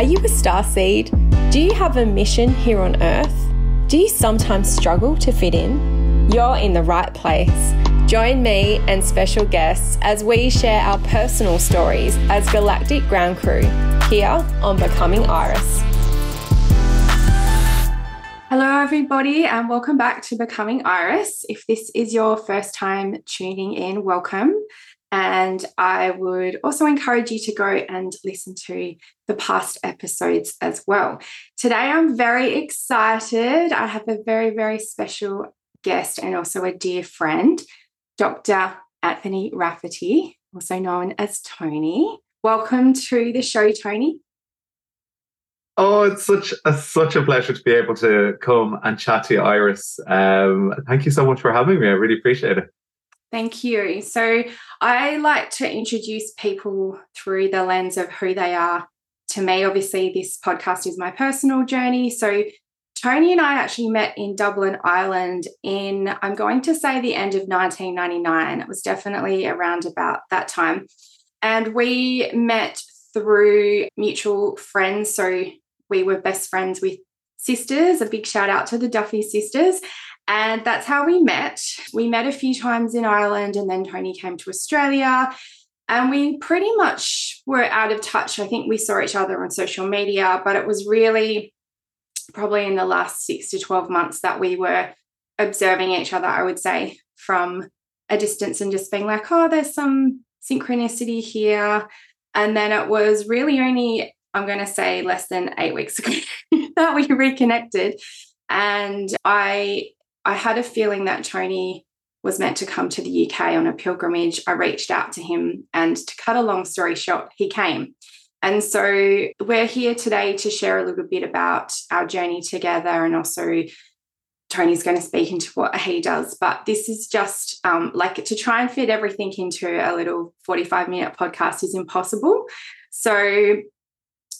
Are you a star seed? Do you have a mission here on earth? Do you sometimes struggle to fit in? You're in the right place. Join me and special guests as we share our personal stories as Galactic Ground Crew here on Becoming Iris. Hello, everybody, and welcome back to Becoming Iris. If this is your first time tuning in, welcome. And I would also encourage you to go and listen to the past episodes as well. Today, I'm very excited. I have a very, very special guest and also a dear friend, Dr. Anthony Rafferty, also known as Tony. Welcome to the show, Tony. Oh, it's such a such a pleasure to be able to come and chat to you, Iris. Um, thank you so much for having me. I really appreciate it. Thank you. So, I like to introduce people through the lens of who they are. To me, obviously, this podcast is my personal journey. So, Tony and I actually met in Dublin, Ireland in, I'm going to say, the end of 1999. It was definitely around about that time. And we met through mutual friends. So, we were best friends with sisters. A big shout out to the Duffy sisters. And that's how we met. We met a few times in Ireland, and then Tony came to Australia. And we pretty much were out of touch. I think we saw each other on social media, but it was really probably in the last six to 12 months that we were observing each other, I would say, from a distance and just being like, oh, there's some synchronicity here. And then it was really only, I'm going to say, less than eight weeks ago that we reconnected. And I I had a feeling that Tony was meant to come to the UK on a pilgrimage. I reached out to him, and to cut a long story short, he came. And so we're here today to share a little bit about our journey together and also Tony's going to speak into what he does. But this is just um, like to try and fit everything into a little 45 minute podcast is impossible. So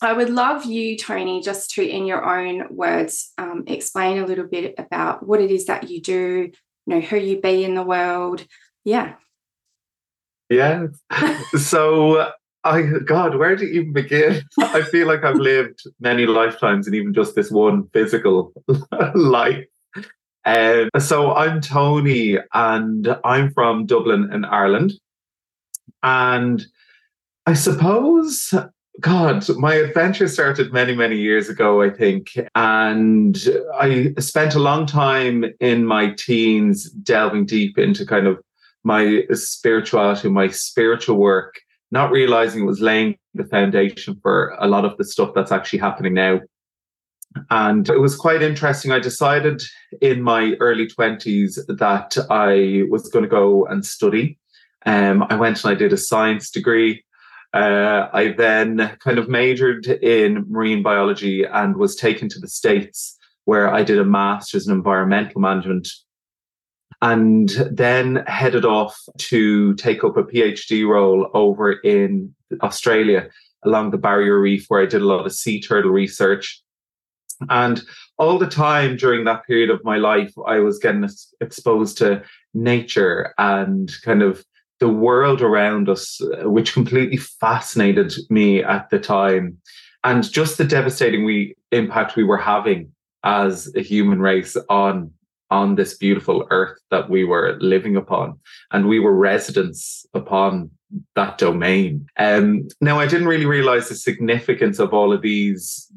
I would love you, Tony, just to, in your own words, um, explain a little bit about what it is that you do, you know, who you be in the world. Yeah. Yeah. so, I, God, where do you even begin? I feel like I've lived many lifetimes and even just this one physical life. Um, so, I'm Tony and I'm from Dublin in Ireland. And I suppose God, my adventure started many, many years ago, I think. And I spent a long time in my teens delving deep into kind of my spirituality, my spiritual work, not realizing it was laying the foundation for a lot of the stuff that's actually happening now. And it was quite interesting. I decided in my early 20s that I was going to go and study. Um, I went and I did a science degree. Uh, I then kind of majored in marine biology and was taken to the States where I did a master's in environmental management and then headed off to take up a PhD role over in Australia along the Barrier Reef, where I did a lot of sea turtle research. And all the time during that period of my life, I was getting exposed to nature and kind of the world around us, uh, which completely fascinated me at the time, and just the devastating we impact we were having as a human race on on this beautiful earth that we were living upon, and we were residents upon that domain. Um, now, I didn't really realize the significance of all of these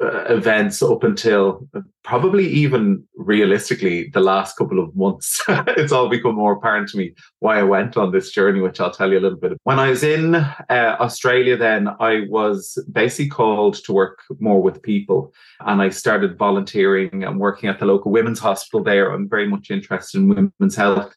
events up until probably even realistically the last couple of months. it's all become more apparent to me why I went on this journey, which I'll tell you a little bit. When I was in uh, Australia, then I was basically called to work more with people, and I started volunteering and working at the local women's hospital there. I'm very much interested in women's health.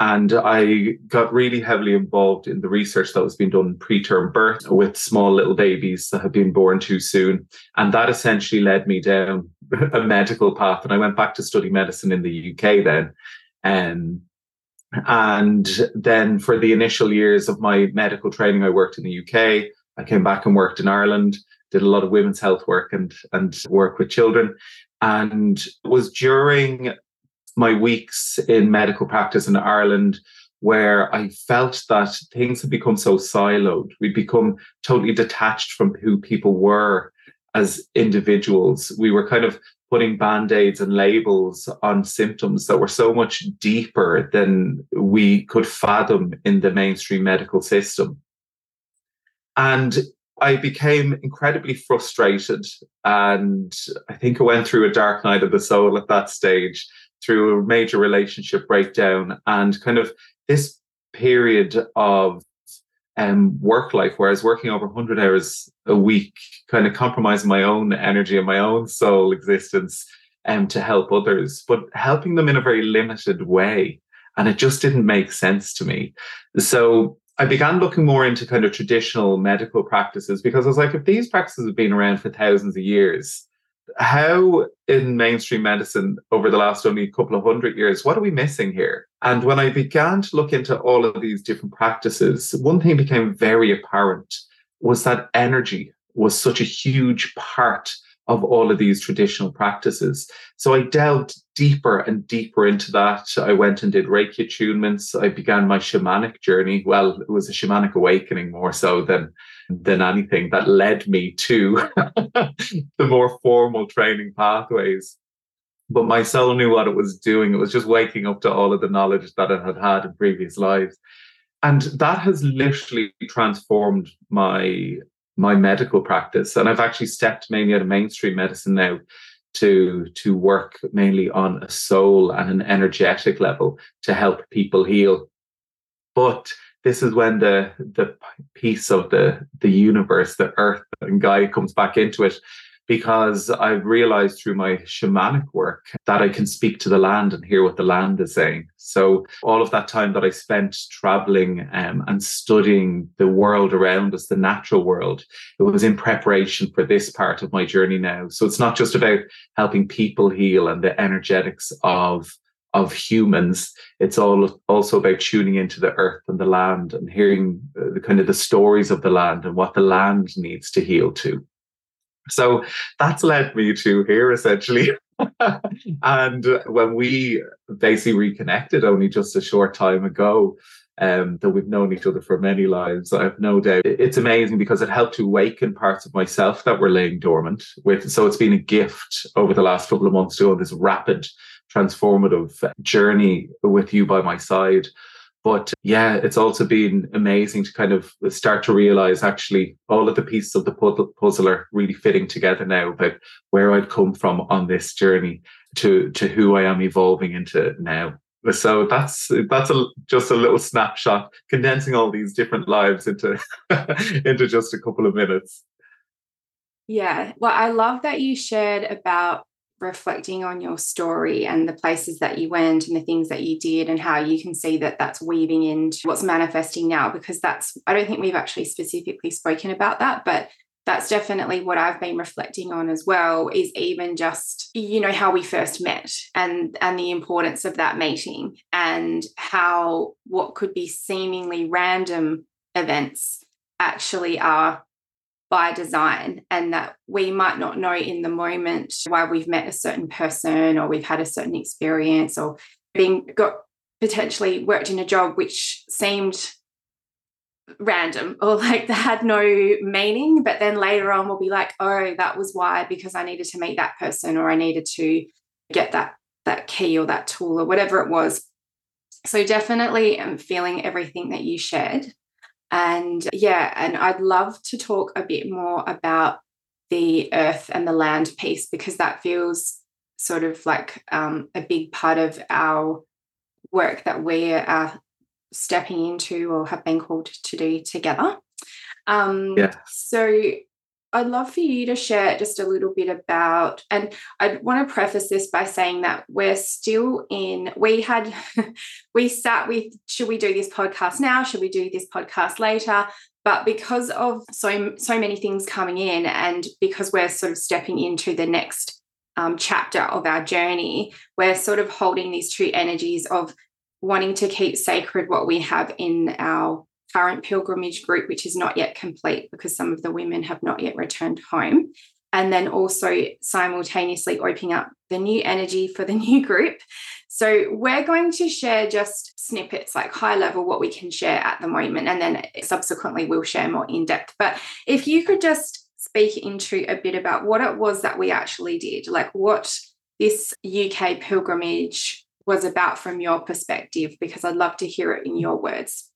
And I got really heavily involved in the research that was being done preterm birth with small little babies that had been born too soon. And that essentially led me down a medical path. And I went back to study medicine in the UK then. Um, and then for the initial years of my medical training, I worked in the UK. I came back and worked in Ireland, did a lot of women's health work and, and work with children. And was during my weeks in medical practice in Ireland where I felt that things had become so siloed. We'd become totally detached from who people were as individuals. We were kind of putting band-aids and labels on symptoms that were so much deeper than we could fathom in the mainstream medical system. And I became incredibly frustrated. And I think I went through a dark night of the soul at that stage, through a major relationship breakdown, and kind of this period of um, work life, where I was working over 100 hours a week, kind of compromising my own energy and my own soul existence um, to help others, but helping them in a very limited way. And it just didn't make sense to me. So I began looking more into kind of traditional medical practices because I was like, if these practices have been around for thousands of years, how in mainstream medicine over the last only couple of hundred years, what are we missing here? And when I began to look into all of these different practices, one thing became very apparent was that energy was such a huge part of all of these traditional practices. So I delved deeper and deeper into that. I went and did Reiki attunements. I began my shamanic journey. Well, it was a shamanic awakening more so than than anything that led me to the more formal training pathways. But my soul knew what it was doing. It was just waking up to all of the knowledge that it had had in previous lives. And that has literally transformed my my medical practice. And I've actually stepped mainly out of mainstream medicine now to to work mainly on a soul and an energetic level to help people heal. But this is when the the piece of the the universe, the earth and Gaia comes back into it because I've realized through my shamanic work that I can speak to the land and hear what the land is saying. So, all of that time that I spent traveling um, and studying the world around us, the natural world, it was in preparation for this part of my journey now. So, it's not just about helping people heal and the energetics of of humans it's all also about tuning into the earth and the land and hearing uh, the kind of the stories of the land and what the land needs to heal to so that's led me to here essentially. and when we basically reconnected only just a short time ago, um, that we've known each other for many lives, I have no doubt it's amazing because it helped to awaken parts of myself that were laying dormant. With so it's been a gift over the last couple of months to go on this rapid transformative journey with you by my side but yeah, it's also been amazing to kind of start to realize actually all of the pieces of the puzzle are really fitting together now about where I'd come from on this journey to to who I am evolving into now. So that's that's a, just a little snapshot, condensing all these different lives into into just a couple of minutes. Yeah, well, I love that you shared about reflecting on your story and the places that you went and the things that you did and how you can see that that's weaving into what's manifesting now because that's i don't think we've actually specifically spoken about that but that's definitely what i've been reflecting on as well is even just you know how we first met and and the importance of that meeting and how what could be seemingly random events actually are by design and that we might not know in the moment why we've met a certain person or we've had a certain experience or being got potentially worked in a job which seemed random or like that had no meaning but then later on we'll be like oh that was why because i needed to meet that person or i needed to get that that key or that tool or whatever it was. So definitely i'm feeling everything that you shared and yeah, and I'd love to talk a bit more about the earth and the land piece because that feels sort of like um, a big part of our work that we are stepping into or have been called to do together. Um, yeah. So I'd love for you to share just a little bit about, and I want to preface this by saying that we're still in, we had, we sat with, should we do this podcast now? Should we do this podcast later? But because of so, so many things coming in and because we're sort of stepping into the next um, chapter of our journey, we're sort of holding these two energies of wanting to keep sacred what we have in our current pilgrimage group, which is not yet complete because some of the women have not yet returned home. And then also simultaneously opening up the new energy for the new group. So, we're going to share just snippets, like high level, what we can share at the moment. And then subsequently, we'll share more in depth. But if you could just speak into a bit about what it was that we actually did, like what this UK pilgrimage was about from your perspective, because I'd love to hear it in your words.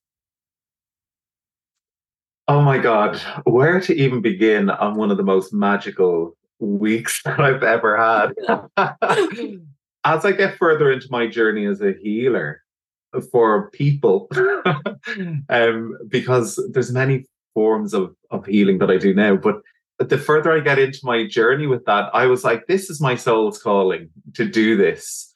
Oh my God, where to even begin on one of the most magical weeks that I've ever had? as I get further into my journey as a healer for people, um, because there's many forms of, of healing that I do now, but the further I get into my journey with that, I was like, this is my soul's calling to do this.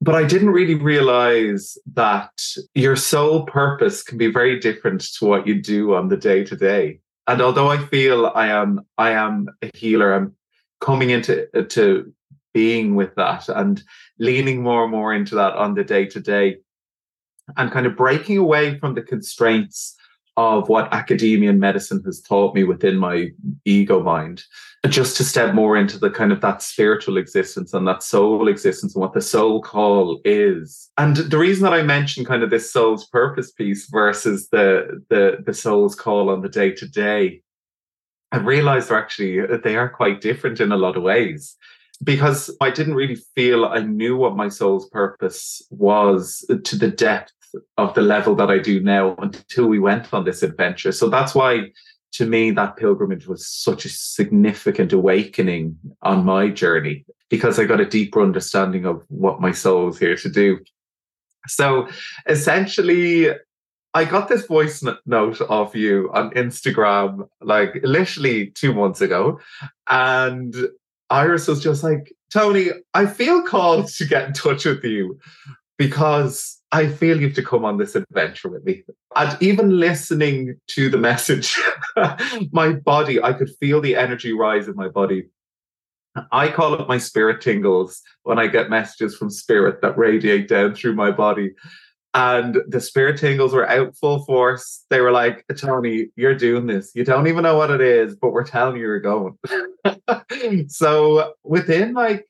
But I didn't really realize that your soul purpose can be very different to what you do on the day to day. And although I feel I am I am a healer, I'm coming into uh, to being with that and leaning more and more into that on the day to day and kind of breaking away from the constraints of what academia and medicine has taught me within my ego mind just to step more into the kind of that spiritual existence and that soul existence and what the soul call is. And the reason that i mentioned kind of this soul's purpose piece versus the the the soul's call on the day to day i realized they're actually they are quite different in a lot of ways. Because I didn't really feel I knew what my soul's purpose was to the depth of the level that I do now until we went on this adventure. So that's why, to me, that pilgrimage was such a significant awakening on my journey because I got a deeper understanding of what my soul was here to do. So essentially, I got this voice note of you on Instagram like literally two months ago. And Iris was just like, Tony, I feel called to get in touch with you because I feel you have to come on this adventure with me. And even listening to the message, my body, I could feel the energy rise in my body. I call it my spirit tingles when I get messages from spirit that radiate down through my body. And the spirit tingles were out full force. They were like, Tony, you're doing this. You don't even know what it is, but we're telling you you're going. so within like,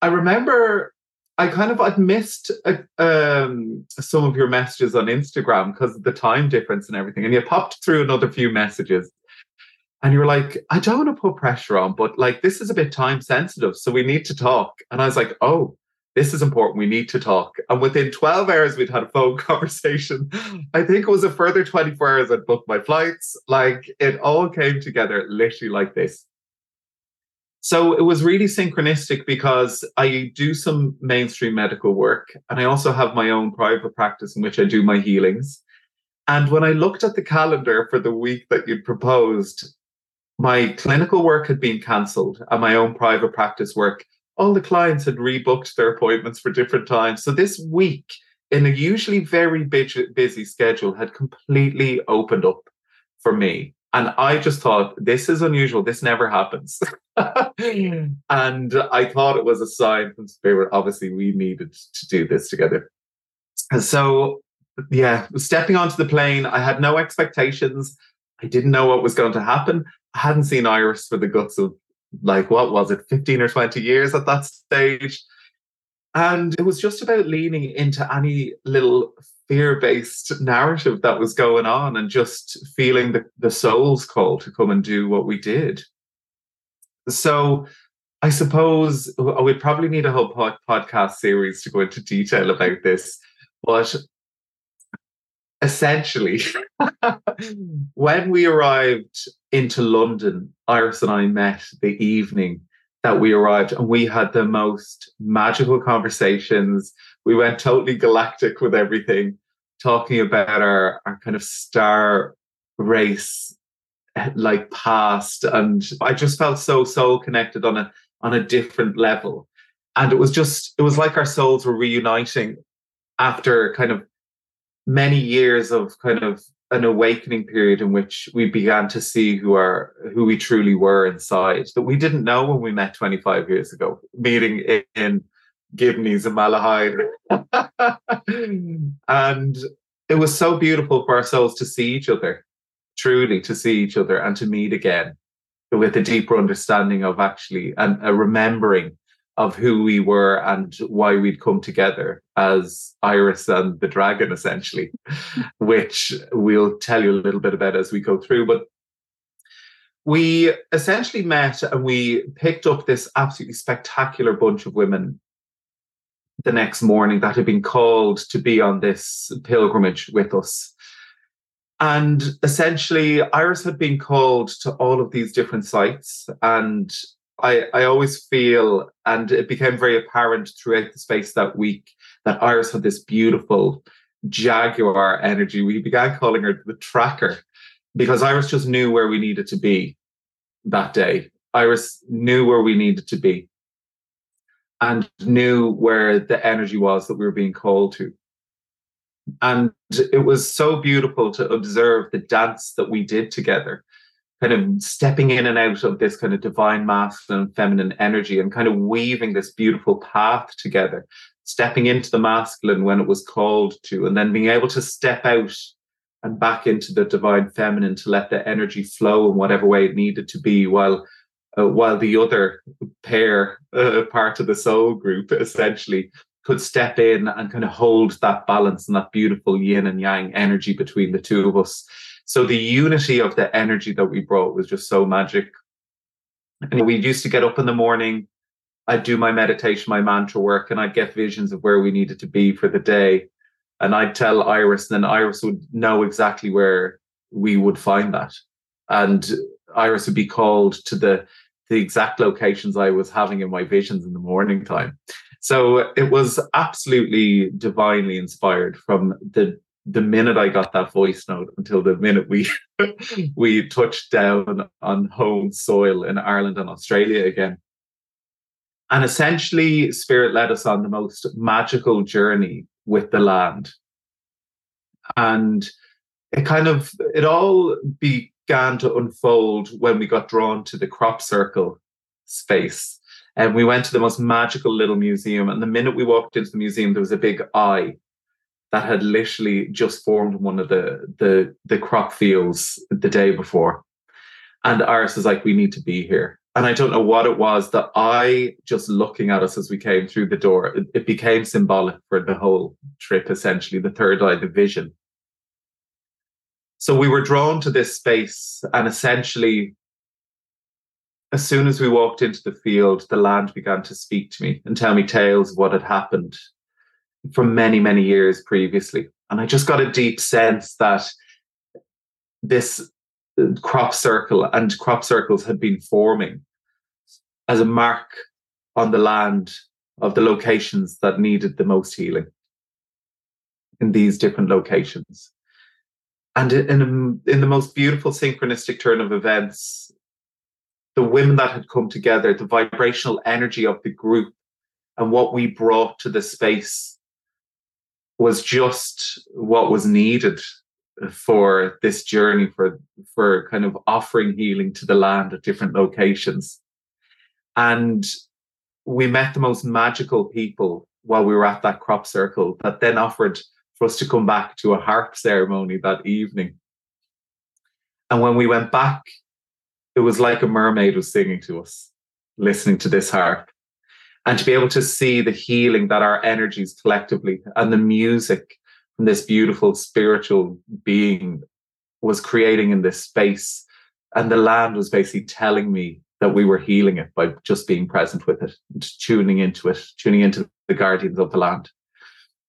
I remember I kind of I'd missed uh, um, some of your messages on Instagram because of the time difference and everything, and you popped through another few messages, and you were like, "I don't want to put pressure on, but like this is a bit time sensitive, so we need to talk." And I was like, "Oh, this is important. We need to talk." And within twelve hours, we'd had a phone conversation. I think it was a further twenty four hours. I'd booked my flights. Like it all came together literally like this. So it was really synchronistic because I do some mainstream medical work and I also have my own private practice in which I do my healings. And when I looked at the calendar for the week that you'd proposed, my clinical work had been cancelled and my own private practice work, all the clients had rebooked their appointments for different times. So this week, in a usually very busy schedule, had completely opened up for me. And I just thought, this is unusual. This never happens. and I thought it was a sign from spirit. Obviously, we needed to do this together. And so, yeah, stepping onto the plane, I had no expectations. I didn't know what was going to happen. I hadn't seen Iris for the guts of like, what was it, 15 or 20 years at that stage. And it was just about leaning into any little fear based narrative that was going on and just feeling the, the soul's call to come and do what we did. So I suppose we'd probably need a whole pod- podcast series to go into detail about this. But essentially, when we arrived into London, Iris and I met the evening that we arrived and we had the most magical conversations. We went totally galactic with everything talking about our, our kind of star race eh, like past and i just felt so soul connected on a on a different level and it was just it was like our souls were reuniting after kind of many years of kind of an awakening period in which we began to see who are who we truly were inside that we didn't know when we met 25 years ago meeting in, Gibney's and Malahide. and it was so beautiful for ourselves to see each other, truly to see each other and to meet again with a deeper understanding of actually and a remembering of who we were and why we'd come together as Iris and the dragon, essentially, which we'll tell you a little bit about as we go through. But we essentially met and we picked up this absolutely spectacular bunch of women the next morning that had been called to be on this pilgrimage with us. And essentially, Iris had been called to all of these different sites. And I, I always feel, and it became very apparent throughout the space that week, that Iris had this beautiful jaguar energy. We began calling her the tracker because Iris just knew where we needed to be that day. Iris knew where we needed to be and knew where the energy was that we were being called to. And it was so beautiful to observe the dance that we did together, kind of stepping in and out of this kind of divine masculine feminine energy and kind of weaving this beautiful path together, stepping into the masculine when it was called to, and then being able to step out and back into the divine feminine to let the energy flow in whatever way it needed to be while uh, while the other pair uh, part of the soul group essentially could step in and kind of hold that balance and that beautiful yin and yang energy between the two of us so the unity of the energy that we brought was just so magic and we used to get up in the morning i'd do my meditation my mantra work and i'd get visions of where we needed to be for the day and I'd tell Iris, and then Iris would know exactly where we would find that. And Iris would be called to the the exact locations I was having in my visions in the morning time. So it was absolutely divinely inspired from the the minute I got that voice note until the minute we we touched down on home soil in Ireland and Australia again. And essentially, Spirit led us on the most magical journey with the land. And it kind of, it all began to unfold when we got drawn to the crop circle space. And we went to the most magical little museum. And the minute we walked into the museum, there was a big eye that had literally just formed one of the the the crop fields the day before. And Iris is like, we need to be here and I don't know what it was that I just looking at us as we came through the door, it, it, became symbolic for the whole trip, essentially, the third eye, the vision. So we were drawn to this space, and essentially, as soon as we walked into the field, the land began to speak to me and tell me tales of what had happened from many, many years previously. And I just got a deep sense that this uh, crop circle and crop circles had been forming as a mark on the land of the locations that needed the most healing in these different locations. And in, in the most beautiful synchronistic turn of events, the women that had come together, the vibrational energy of the group, and what we brought to the space was just what was needed for this journey for for kind of offering healing to the land at different locations. And we met the most magical people while we were at that crop circle that then offered for us to come back to a harp ceremony that evening. And when we went back it was like a mermaid was singing to us listening to this harp and to be able to see the healing that our energies collectively and the music from this beautiful spiritual being was creating in this space. And the land was basically telling me that we were healing it by just being present with it, and tuning into it, tuning into the guardians of the land.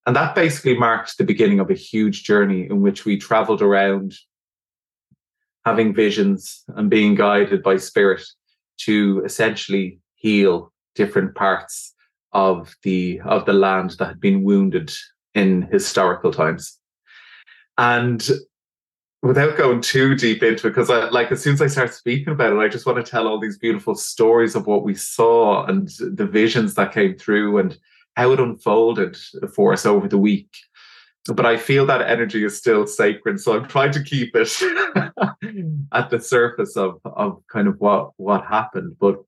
And that basically marked the beginning of a huge journey in which we traveled around having visions and being guided by spirit to essentially heal different parts of the of the land that had been wounded in historical times. And without going too deep into it, because I like as soon as I start speaking about it, I just want to tell all these beautiful stories of what we saw and the visions that came through and how it unfolded for us over the week. But I feel that energy is still sacred, so I'm trying to keep it at the surface of of kind of what what happened. But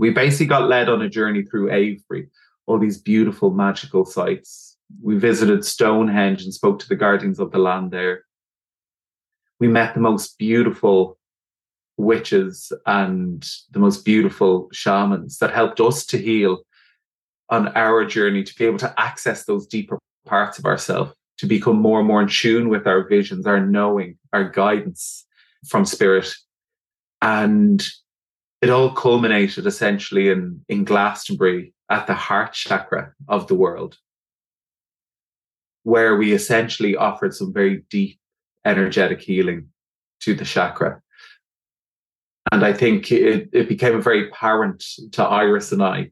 we basically got led on a journey through Avebury, all these beautiful magical sites we visited Stonehenge and spoke to the guardians of the land there. We met the most beautiful witches and the most beautiful shamans that helped us to heal on our journey to be able to access those deeper parts of ourselves, to become more and more in tune with our visions, our knowing, our guidance from spirit. And it all culminated essentially in, in Glastonbury at the heart chakra of the world, where we essentially offered some very deep energetic healing to the chakra. And I think it, it became very apparent to Iris and I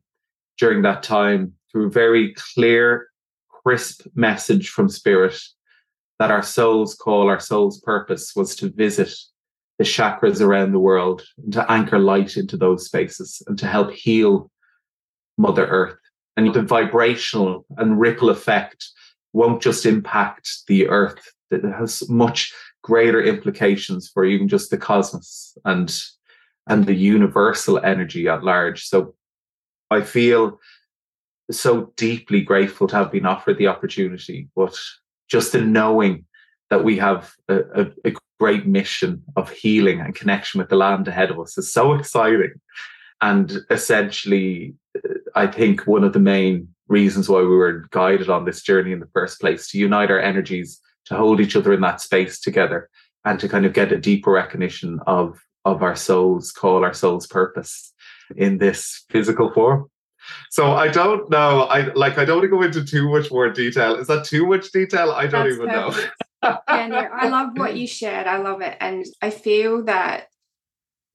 during that time through a very clear, crisp message from Spirit that our soul's call, our soul's purpose was to visit the chakras around the world and to anchor light into those spaces and to help heal Mother Earth. And the vibrational and ripple effect won't just impact the earth, it has much greater implications for even just the cosmos and and the universal energy at large. So I feel so deeply grateful to have been offered the opportunity, but just in knowing that we have a, a, a, great mission of healing and connection with the land ahead of us is so exciting. And essentially, uh, I think one of the main reasons why we were guided on this journey in the first place to unite our energies, to hold each other in that space together, and to kind of get a deeper recognition of, of our soul's call, our soul's purpose in this physical form. So I don't know. I like. I don't want to go into too much more detail. Is that too much detail? I don't That's even perfect. know. Yeah, no, I love what you shared. I love it, and I feel that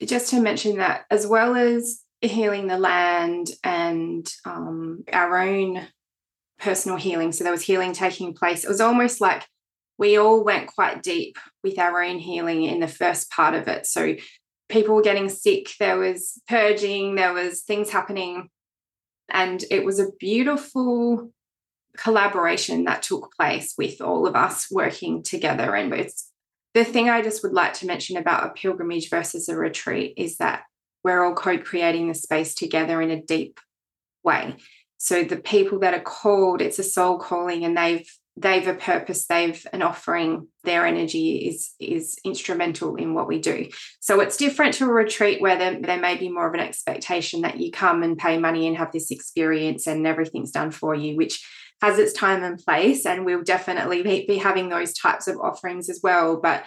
just to mention that as well as healing the land and um, our own personal healing. So there was healing taking place. It was almost like we all went quite deep with our own healing in the first part of it. So people were getting sick, there was purging, there was things happening and it was a beautiful collaboration that took place with all of us working together. And it's the thing I just would like to mention about a pilgrimage versus a retreat is that we're all co creating the space together in a deep way. So the people that are called, it's a soul calling, and they've they've a purpose they've an offering their energy is is instrumental in what we do so it's different to a retreat where there, there may be more of an expectation that you come and pay money and have this experience and everything's done for you which has its time and place and we'll definitely be, having those types of offerings as well but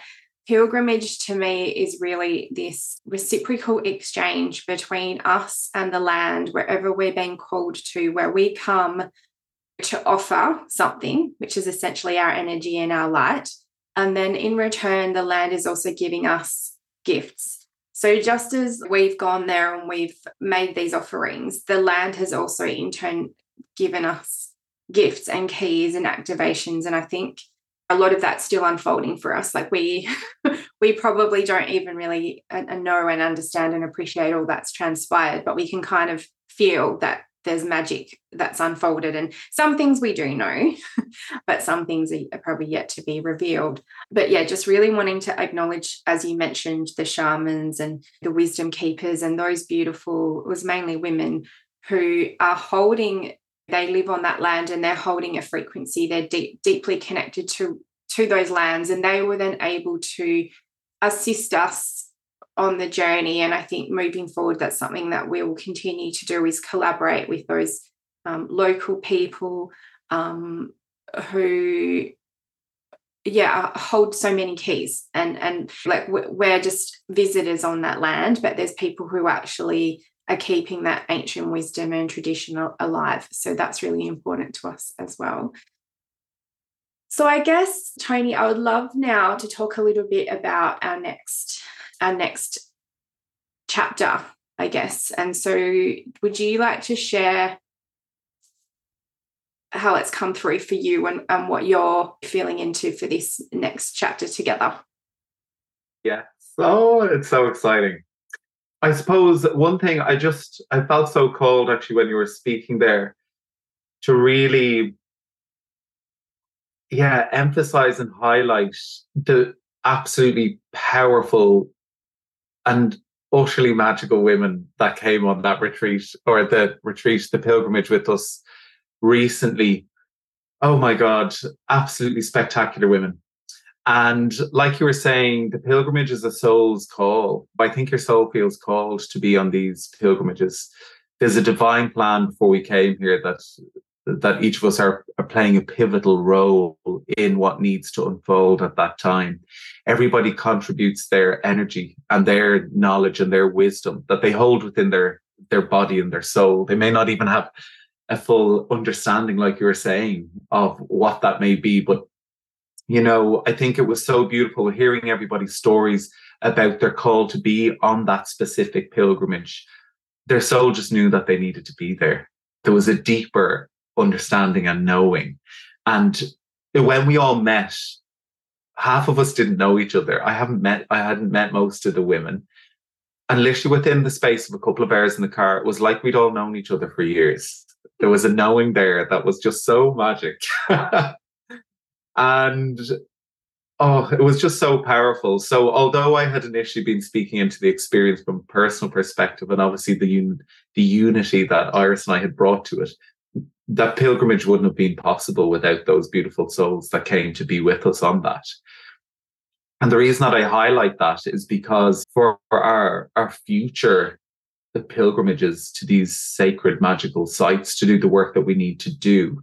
pilgrimage to me is really this reciprocal exchange between us and the land wherever we're being called to where we come to offer something, which is essentially our energy and our light. And then in return, the land is also giving us gifts. So just as we've gone there and we've made these offerings, the land has also in turn given us gifts and keys and activations. And I think a lot of that's still unfolding for us. Like we we probably don't even really uh, know and understand and appreciate all that's transpired, but we can kind of feel that there's magic that's unfolded. And some things we do know, but some things are probably yet to be revealed. But yeah, just really wanting to acknowledge, as you mentioned, the shamans and the wisdom keepers and those beautiful, it was mainly women who are holding, they live on that land and they're holding a frequency. They're deep, deeply connected to, to those lands. And they were then able to assist us on the journey. And I think moving forward, that's something that we will continue to do is collaborate with those um, local people um, who yeah hold so many keys and and like we're just visitors on that land but there's people who actually are keeping that ancient wisdom and tradition alive so that's really important to us as well so i guess tony i would love now to talk a little bit about our next our next chapter, I guess. And so, would you like to share how it's come through for you and, and what you're feeling into for this next chapter together? Yeah. So oh, it's so exciting. I suppose one thing I just I felt so cold actually when you were speaking there to really yeah emphasize and highlight the absolutely powerful and utterly magical women that came on that retreat or the retreat, the pilgrimage with us recently. Oh my God, absolutely spectacular women. And like you were saying, the pilgrimage is a soul's call. I think your soul feels called to be on these pilgrimages. There's a divine plan before we came here that that each of us are, are playing a pivotal role in what needs to unfold at that time. Everybody contributes their energy and their knowledge and their wisdom that they hold within their their body and their soul. They may not even have a full understanding, like you were saying, of what that may be. But, you know, I think it was so beautiful hearing everybody's stories about their call to be on that specific pilgrimage. Their soul just knew that they needed to be there. There was a deeper understanding and knowing. And when we all met, half of us didn't know each other. I haven't met, I hadn't met most of the women. And literally within the space of a couple of hours in the car, it was like we'd all known each other for years. There was a knowing there that was just so magic. and oh, it was just so powerful. So although I had initially been speaking into the experience from a personal perspective and obviously the un- the unity that Iris and I had brought to it, that pilgrimage wouldn't have been possible without those beautiful souls that came to be with us on that. And the reason that I highlight that is because for our, our future the pilgrimages to these sacred magical sites to do the work that we need to do,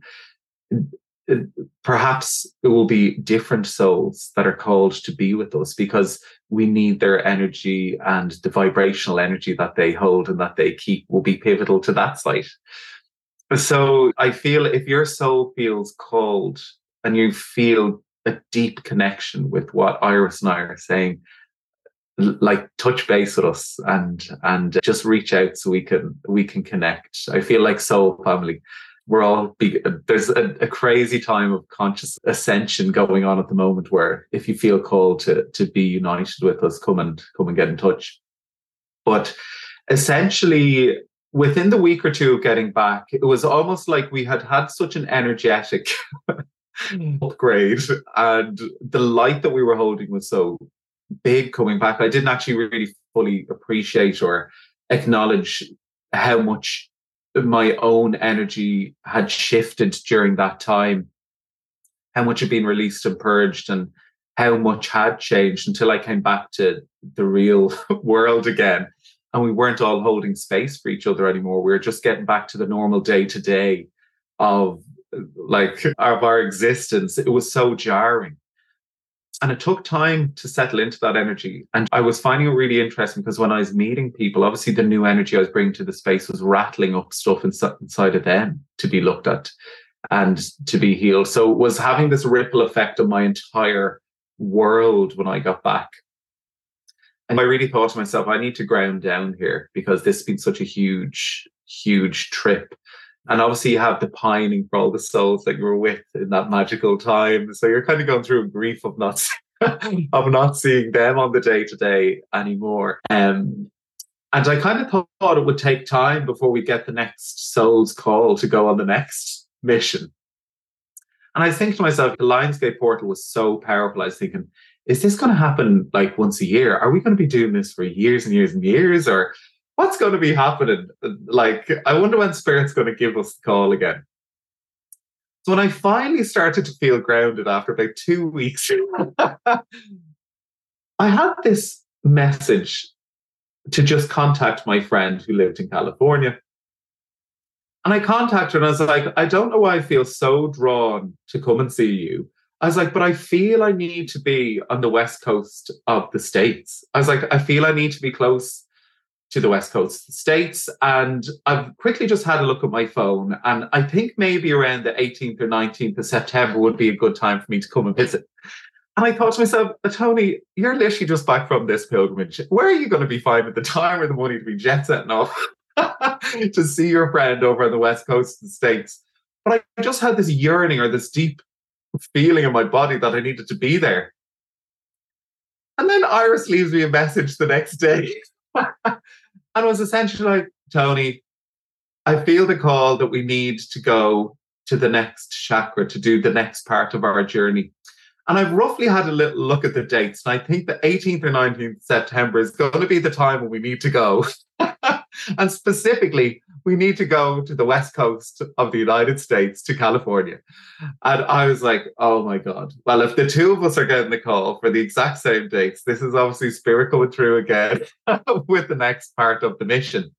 perhaps it will be different souls that are called to be with us because we need their energy and the vibrational energy that they hold and that they keep will be pivotal to that site. So I feel if your soul feels called and you feel a deep connection with what Iris and I are saying, like touch base with us and and just reach out so we can we can connect. I feel like soul family. We're all be, there's a, a crazy time of conscious ascension going on at the moment where if you feel called to to be united with us, come and come and get in touch. But essentially within the week or two of getting back, it was almost like we had had such an energetic hmm. upgrade, and the light that we were holding was so big coming back. I didn't actually really fully appreciate or acknowledge how much my own energy had shifted during that time, how much had been released and purged, and how much had changed until I came back to the real world again and we weren't all holding space for each other anymore. We were just getting back to the normal day to day of like of our existence. It was so jarring. And it took time to settle into that energy. And I was finding it really interesting because when I was meeting people, obviously the new energy I was bringing to the space was rattling up stuff inside of them to be looked at and to be healed. So it was having this ripple effect on my entire world when I got back. And I really thought to myself, I need to ground down here because this has been such a huge, huge trip. And obviously, you have the pining for all the souls that you were with in that magical time. So you're kind of going through a grief of not of not seeing them on the day to day anymore. Um, and I kind of thought it would take time before we get the next soul's call to go on the next mission. And I think to myself, the Lionsgate portal was so powerful. I was thinking, is this going to happen like once a year? Are we going to be doing this for years and years and years? Or what's going to be happening? Like, I wonder when Spirit's going to give us the call again. So when I finally started to feel grounded after about two weeks, I had this message to just contact my friend who lived in California. And I contacted her and I was like, I don't know why I feel so drawn to come and see you. I was like, but I feel I need to be on the west coast of the States. I was like, I feel I need to be close to the west coast of the States. And I've quickly just had a look at my phone. And I think maybe around the 18th or 19th of September would be a good time for me to come and visit. And I thought to myself, Tony, you're literally just back from this pilgrimage. Where are you going to be finding the time or the money to be jet setting off to see your friend over on the west coast of the States? But I just had this yearning or this deep feeling in my body that I needed to be there. And then Iris leaves me a message the next day and was essentially like, Tony, I feel the call that we need to go to the next chakra to do the next part of our journey. And I've roughly had a little look at the dates, and I think the 18th or 19th September is going to be the time when we need to go. and specifically, we need to go to the west coast of the United States to California. And I was like, oh my God. Well, if the two of us are getting the call for the exact same dates, this is obviously spirit coming through again with the next part of the mission.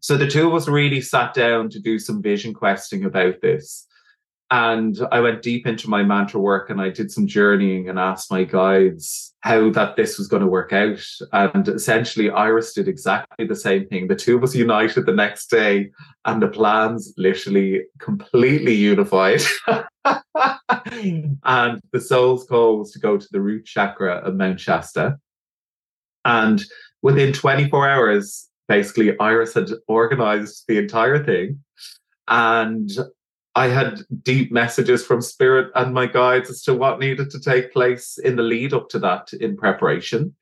So the two of us really sat down to do some vision questing about this. And I went deep into my mantra work and I did some journeying and asked my guides how that this was going to work out. And essentially, Iris did exactly the same thing. The two of us united the next day, and the plans literally completely unified. and the soul's call was to go to the root chakra of Mount Shasta. And within 24 hours, basically, Iris had organized the entire thing. And I had deep messages from spirit and my guides as to what needed to take place in the lead up to that in preparation.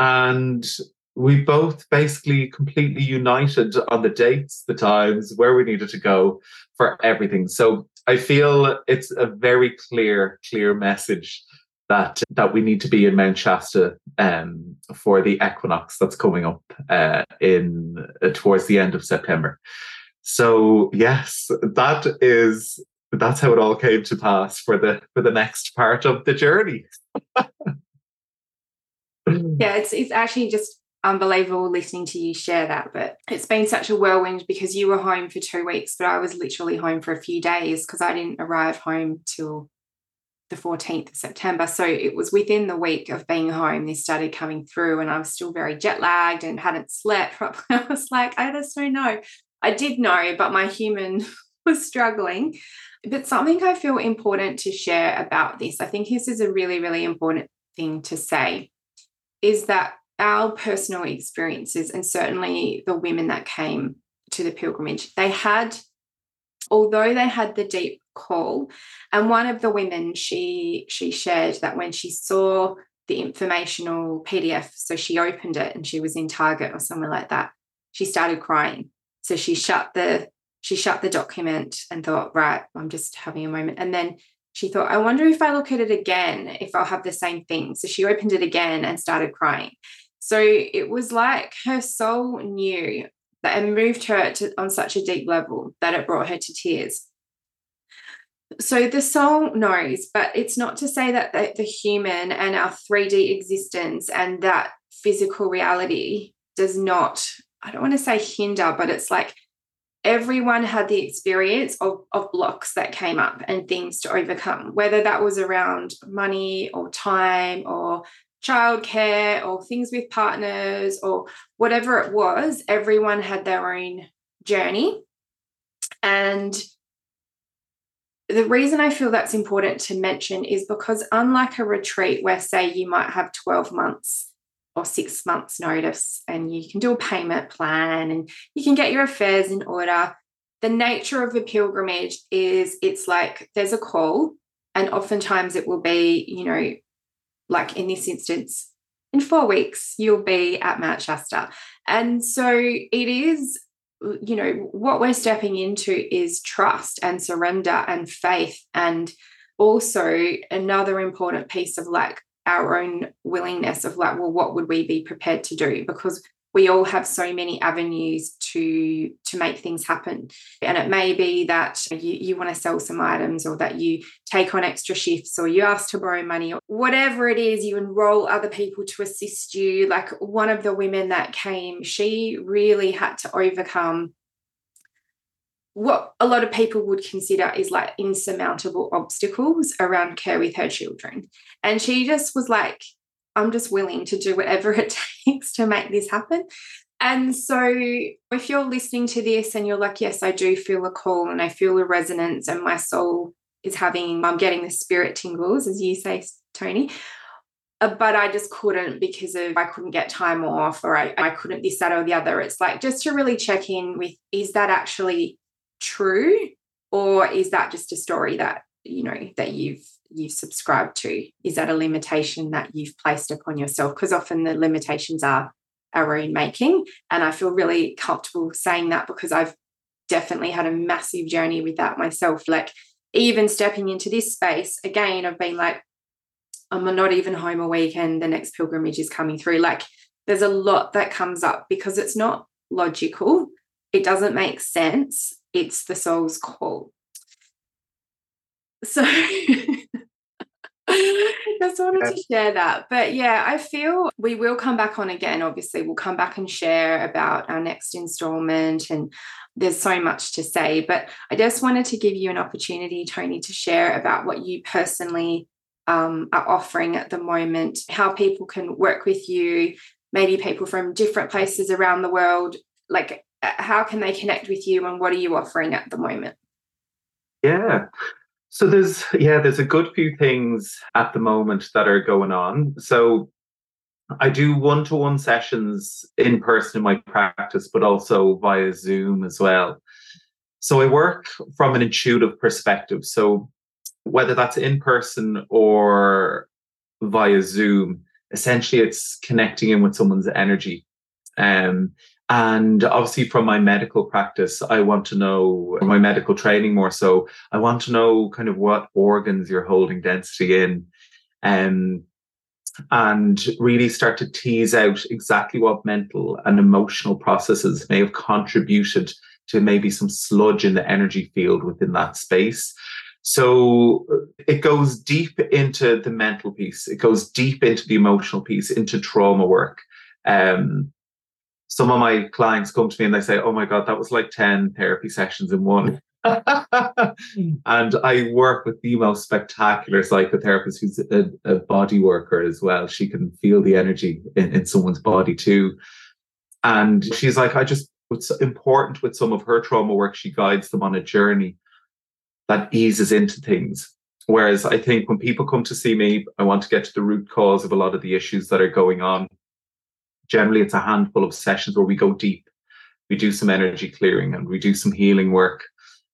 And we both basically completely united on the dates, the times, where we needed to go for everything. So I feel it's a very clear, clear message that that we need to be in Mount Shasta um, for the equinox that's coming up uh, in uh, towards the end of September. So yes, that is that's how it all came to pass for the for the next part of the journey. yeah, it's it's actually just unbelievable listening to you share that. But it's been such a whirlwind because you were home for two weeks, but I was literally home for a few days because I didn't arrive home till the 14th of September. So it was within the week of being home, this started coming through, and I was still very jet lagged and hadn't slept properly. I was like, I just don't know. I did know, but my human was struggling. But something I feel important to share about this, I think this is a really, really important thing to say, is that our personal experiences, and certainly the women that came to the pilgrimage, they had, although they had the deep call, and one of the women, she she shared that when she saw the informational PDF, so she opened it and she was in Target or somewhere like that, she started crying so she shut the she shut the document and thought, right, I'm just having a moment. And then she thought, I wonder if I look at it again, if I'll have the same thing. So she opened it again and started crying. So it was like her soul knew that it moved her to, on such a deep level that it brought her to tears. So the soul knows, but it's not to say that the, the human and our 3D existence and that physical reality does not I don't want to say hinder, but it's like everyone had the experience of, of blocks that came up and things to overcome, whether that was around money or time or childcare or things with partners or whatever it was, everyone had their own journey. And the reason I feel that's important to mention is because, unlike a retreat where, say, you might have 12 months or six months notice and you can do a payment plan and you can get your affairs in order. The nature of a pilgrimage is it's like there's a call and oftentimes it will be you know like in this instance in four weeks you'll be at mount shasta. And so it is you know what we're stepping into is trust and surrender and faith and also another important piece of like our own willingness of like well what would we be prepared to do? Because we all have so many avenues to to make things happen. And it may be that you, you want to sell some items or that you take on extra shifts or you ask to borrow money or whatever it is you enroll other people to assist you. Like one of the women that came she really had to overcome what a lot of people would consider is like insurmountable obstacles around care with her children. And she just was like, I'm just willing to do whatever it takes to make this happen. And so, if you're listening to this and you're like, yes, I do feel a call and I feel a resonance, and my soul is having, I'm getting the spirit tingles, as you say, Tony. Uh, but I just couldn't because of I couldn't get time off or I, I couldn't this, that, or the other. It's like just to really check in with is that actually true or is that just a story that you know that you've you've subscribed to? Is that a limitation that you've placed upon yourself? Because often the limitations are our own making and i feel really comfortable saying that because i've definitely had a massive journey with that myself. Like even stepping into this space again i've been like i'm not even home a weekend the next pilgrimage is coming through. Like there's a lot that comes up because it's not logical it doesn't make sense it's the soul's call. So I Just wanted to share that. But yeah, I feel we will come back on again. Obviously, we'll come back and share about our next installment and there's so much to say. But I just wanted to give you an opportunity, Tony, to share about what you personally um, are offering at the moment, how people can work with you, maybe people from different places around the world. Like, how can they connect with you and what are you offering at the moment? Yeah. So there's yeah, there's a good few things at the moment that are going on. So I do one-to-one sessions in person in my practice, but also via Zoom as well. So I work from an intuitive perspective. So whether that's in person or via Zoom, essentially it's connecting in with someone's energy. Um, and obviously, from my medical practice, I want to know my medical training more so. I want to know kind of what organs you're holding density in. Um, and really start to tease out exactly what mental and emotional processes may have contributed to maybe some sludge in the energy field within that space. So it goes deep into the mental piece, it goes deep into the emotional piece, into trauma work. Um, some of my clients come to me and they say, Oh my God, that was like 10 therapy sessions in one. and I work with the most spectacular psychotherapist who's a, a, body worker as well. She can feel the energy in, in someone's body too. And she's like, I just, it's important with some of her trauma work, she guides them on a journey that eases into things. Whereas I think when people come to see me, I want to get to the root cause of a lot of the issues that are going on. Generally, it's a handful of sessions where we go deep. We do some energy clearing and we do some healing work.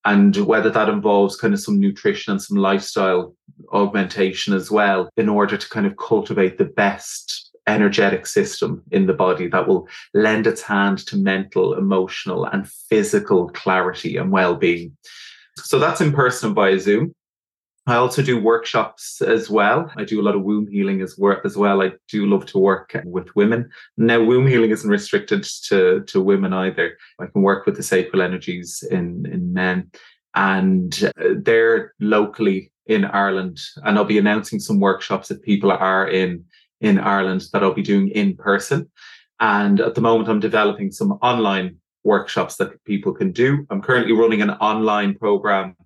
And whether that involves kind of some nutrition and some lifestyle augmentation as well in order to kind of cultivate the best energetic system in the body that will lend its hand to mental emotional and physical clarity and well-being. So that's in person via zoom I also do workshops as well. I do a lot of womb healing as work as well. I do love to work with women. Now, womb healing isn't restricted to, to women either. I can work with the sacral energies in, in men. And uh, they're locally in Ireland. And I'll be announcing some workshops if people are in, in Ireland that I'll be doing in person. And at the moment, I'm developing some online workshops that people can do. I'm currently running an online program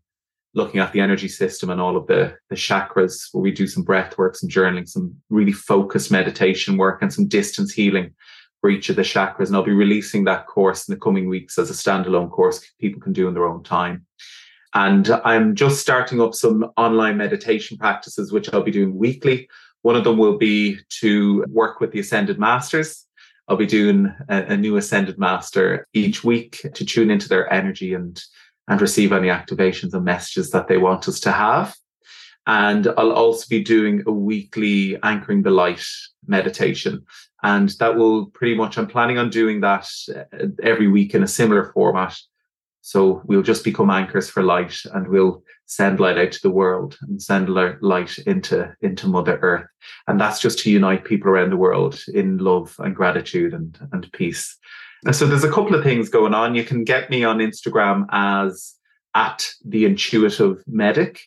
looking at the energy system and all of the, the chakras, where we do some breath work, some journaling, some really focused meditation work, and some distance healing for each of the chakras. And I'll be releasing that course in the coming weeks as a standalone course people can do in their own time. And I'm just starting up some online meditation practices, which I'll be doing weekly. One of them will be to work with the Ascended Masters. I'll be doing a, a new Ascended Master each week to tune into their energy and and receive any activations and messages that they want us to have. And I'll also be doing a weekly anchoring the light meditation. And that will pretty much, I'm planning on doing that uh, every week in a similar format. So we'll just become anchors for light and we'll send light out to the world and send light into, into Mother Earth. And that's just to unite people around the world in love and gratitude and, and peace. So there's a couple of things going on. You can get me on Instagram as at the intuitive medic,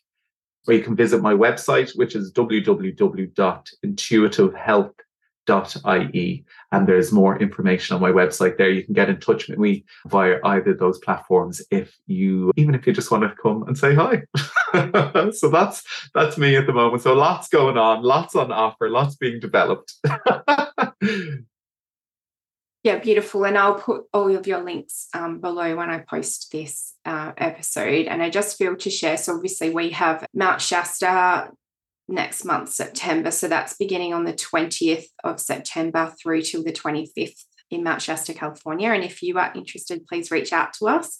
or you can visit my website, which is www.intuitivehealth.ie. And there's more information on my website there. You can get in touch with me via either those platforms if you, even if you just want to come and say hi. so that's that's me at the moment. So lots going on, lots on offer, lots being developed. Yeah, beautiful. And I'll put all of your links um, below when I post this uh, episode. And I just feel to share. So, obviously, we have Mount Shasta next month, September. So, that's beginning on the 20th of September through to the 25th in Mount Shasta, California. And if you are interested, please reach out to us.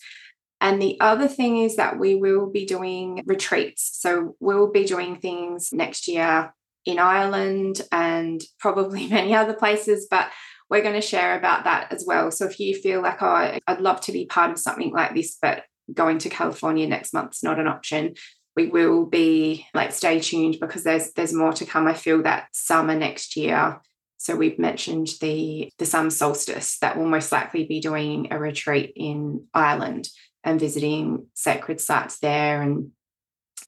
And the other thing is that we will be doing retreats. So, we'll be doing things next year in Ireland and probably many other places. But we're going to share about that as well. So if you feel like, oh, I'd love to be part of something like this, but going to California next month's not an option, we will be like stay tuned because there's there's more to come. I feel that summer next year. So we've mentioned the the summer solstice that will most likely be doing a retreat in Ireland and visiting sacred sites there. And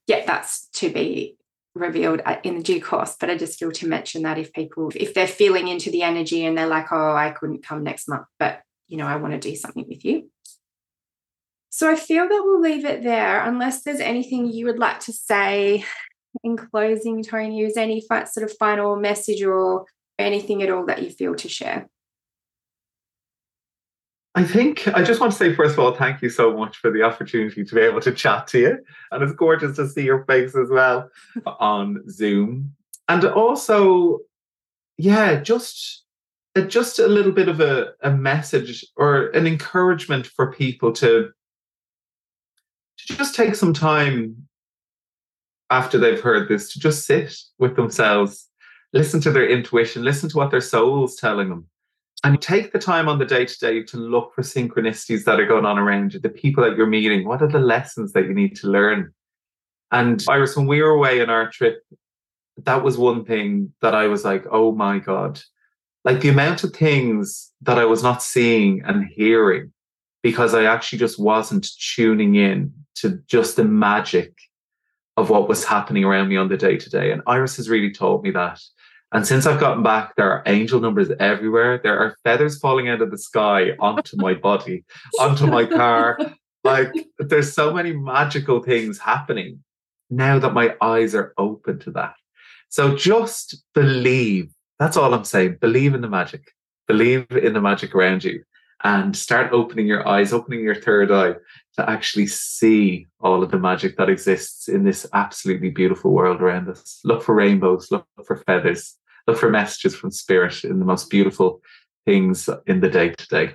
yeah, that's to be revealed uh, in due course. But I just feel to mention that if people, if they're feeling into the energy and they're like, oh, I couldn't come next month, but you know, I want to do something with you. So I feel that we'll leave it there unless there's anything you would like to say in closing, Tony. Is any sort of final message or anything at all that you feel to share? I think I just want to say, first of all, thank you so much for the opportunity to be able to chat to you. And it's gorgeous to see your face as well on Zoom. And also, yeah, just uh, just a little bit of a, a message or an encouragement for people to, to just take some time after they've heard this to just sit with themselves, listen to their intuition, listen to what their soul's telling them and take the time on the day to day to look for synchronicities that are going on around you, the people that you're meeting. What are the lessons that you need to learn? And Iris, when we were away on our trip, that was one thing that I was like, oh my God. Like the amount of things that I was not seeing and hearing because I actually just wasn't tuning in to just the magic of what was happening around me on the day to day. And Iris has really taught me that. And since I've gotten back, there are angel numbers everywhere. There are feathers falling out of the sky onto my body, onto my car. Like there's so many magical things happening now that my eyes are open to that. So just believe. That's all I'm saying. Believe in the magic. Believe in the magic around you and start opening your eyes, opening your third eye to actually see all of the magic that exists in this absolutely beautiful world around us. Look for rainbows, look for feathers, look for messages from spirit in the most beautiful things in the day to day.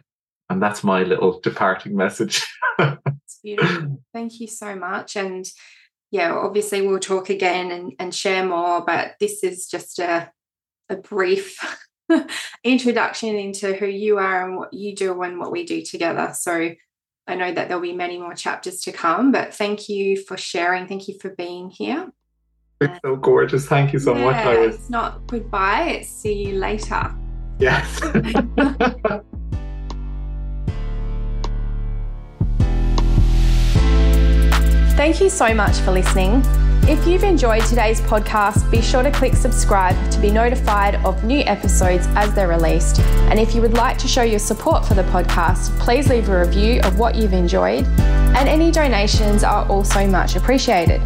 And that's my little departing message. it's beautiful. Thank you so much. And yeah, obviously we'll talk again and, and share more, but this is just a, a brief introduction into who you are and what you do and what we do together. So I know that there'll be many more chapters to come, but thank you for sharing. Thank you for being here. It's so gorgeous. Thank you so yeah, much, Iris. It's not goodbye, it's see you later. Yes. Thank you so much for listening. If you've enjoyed today's podcast, be sure to click subscribe to be notified of new episodes as they're released. And if you would like to show your support for the podcast, please leave a review of what you've enjoyed. And any donations are also much appreciated.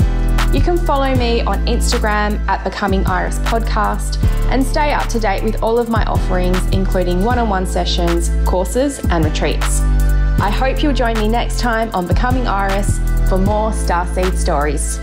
You can follow me on Instagram at Becoming Iris Podcast and stay up to date with all of my offerings, including one on one sessions, courses, and retreats. I hope you'll join me next time on Becoming Iris for more Starseed stories.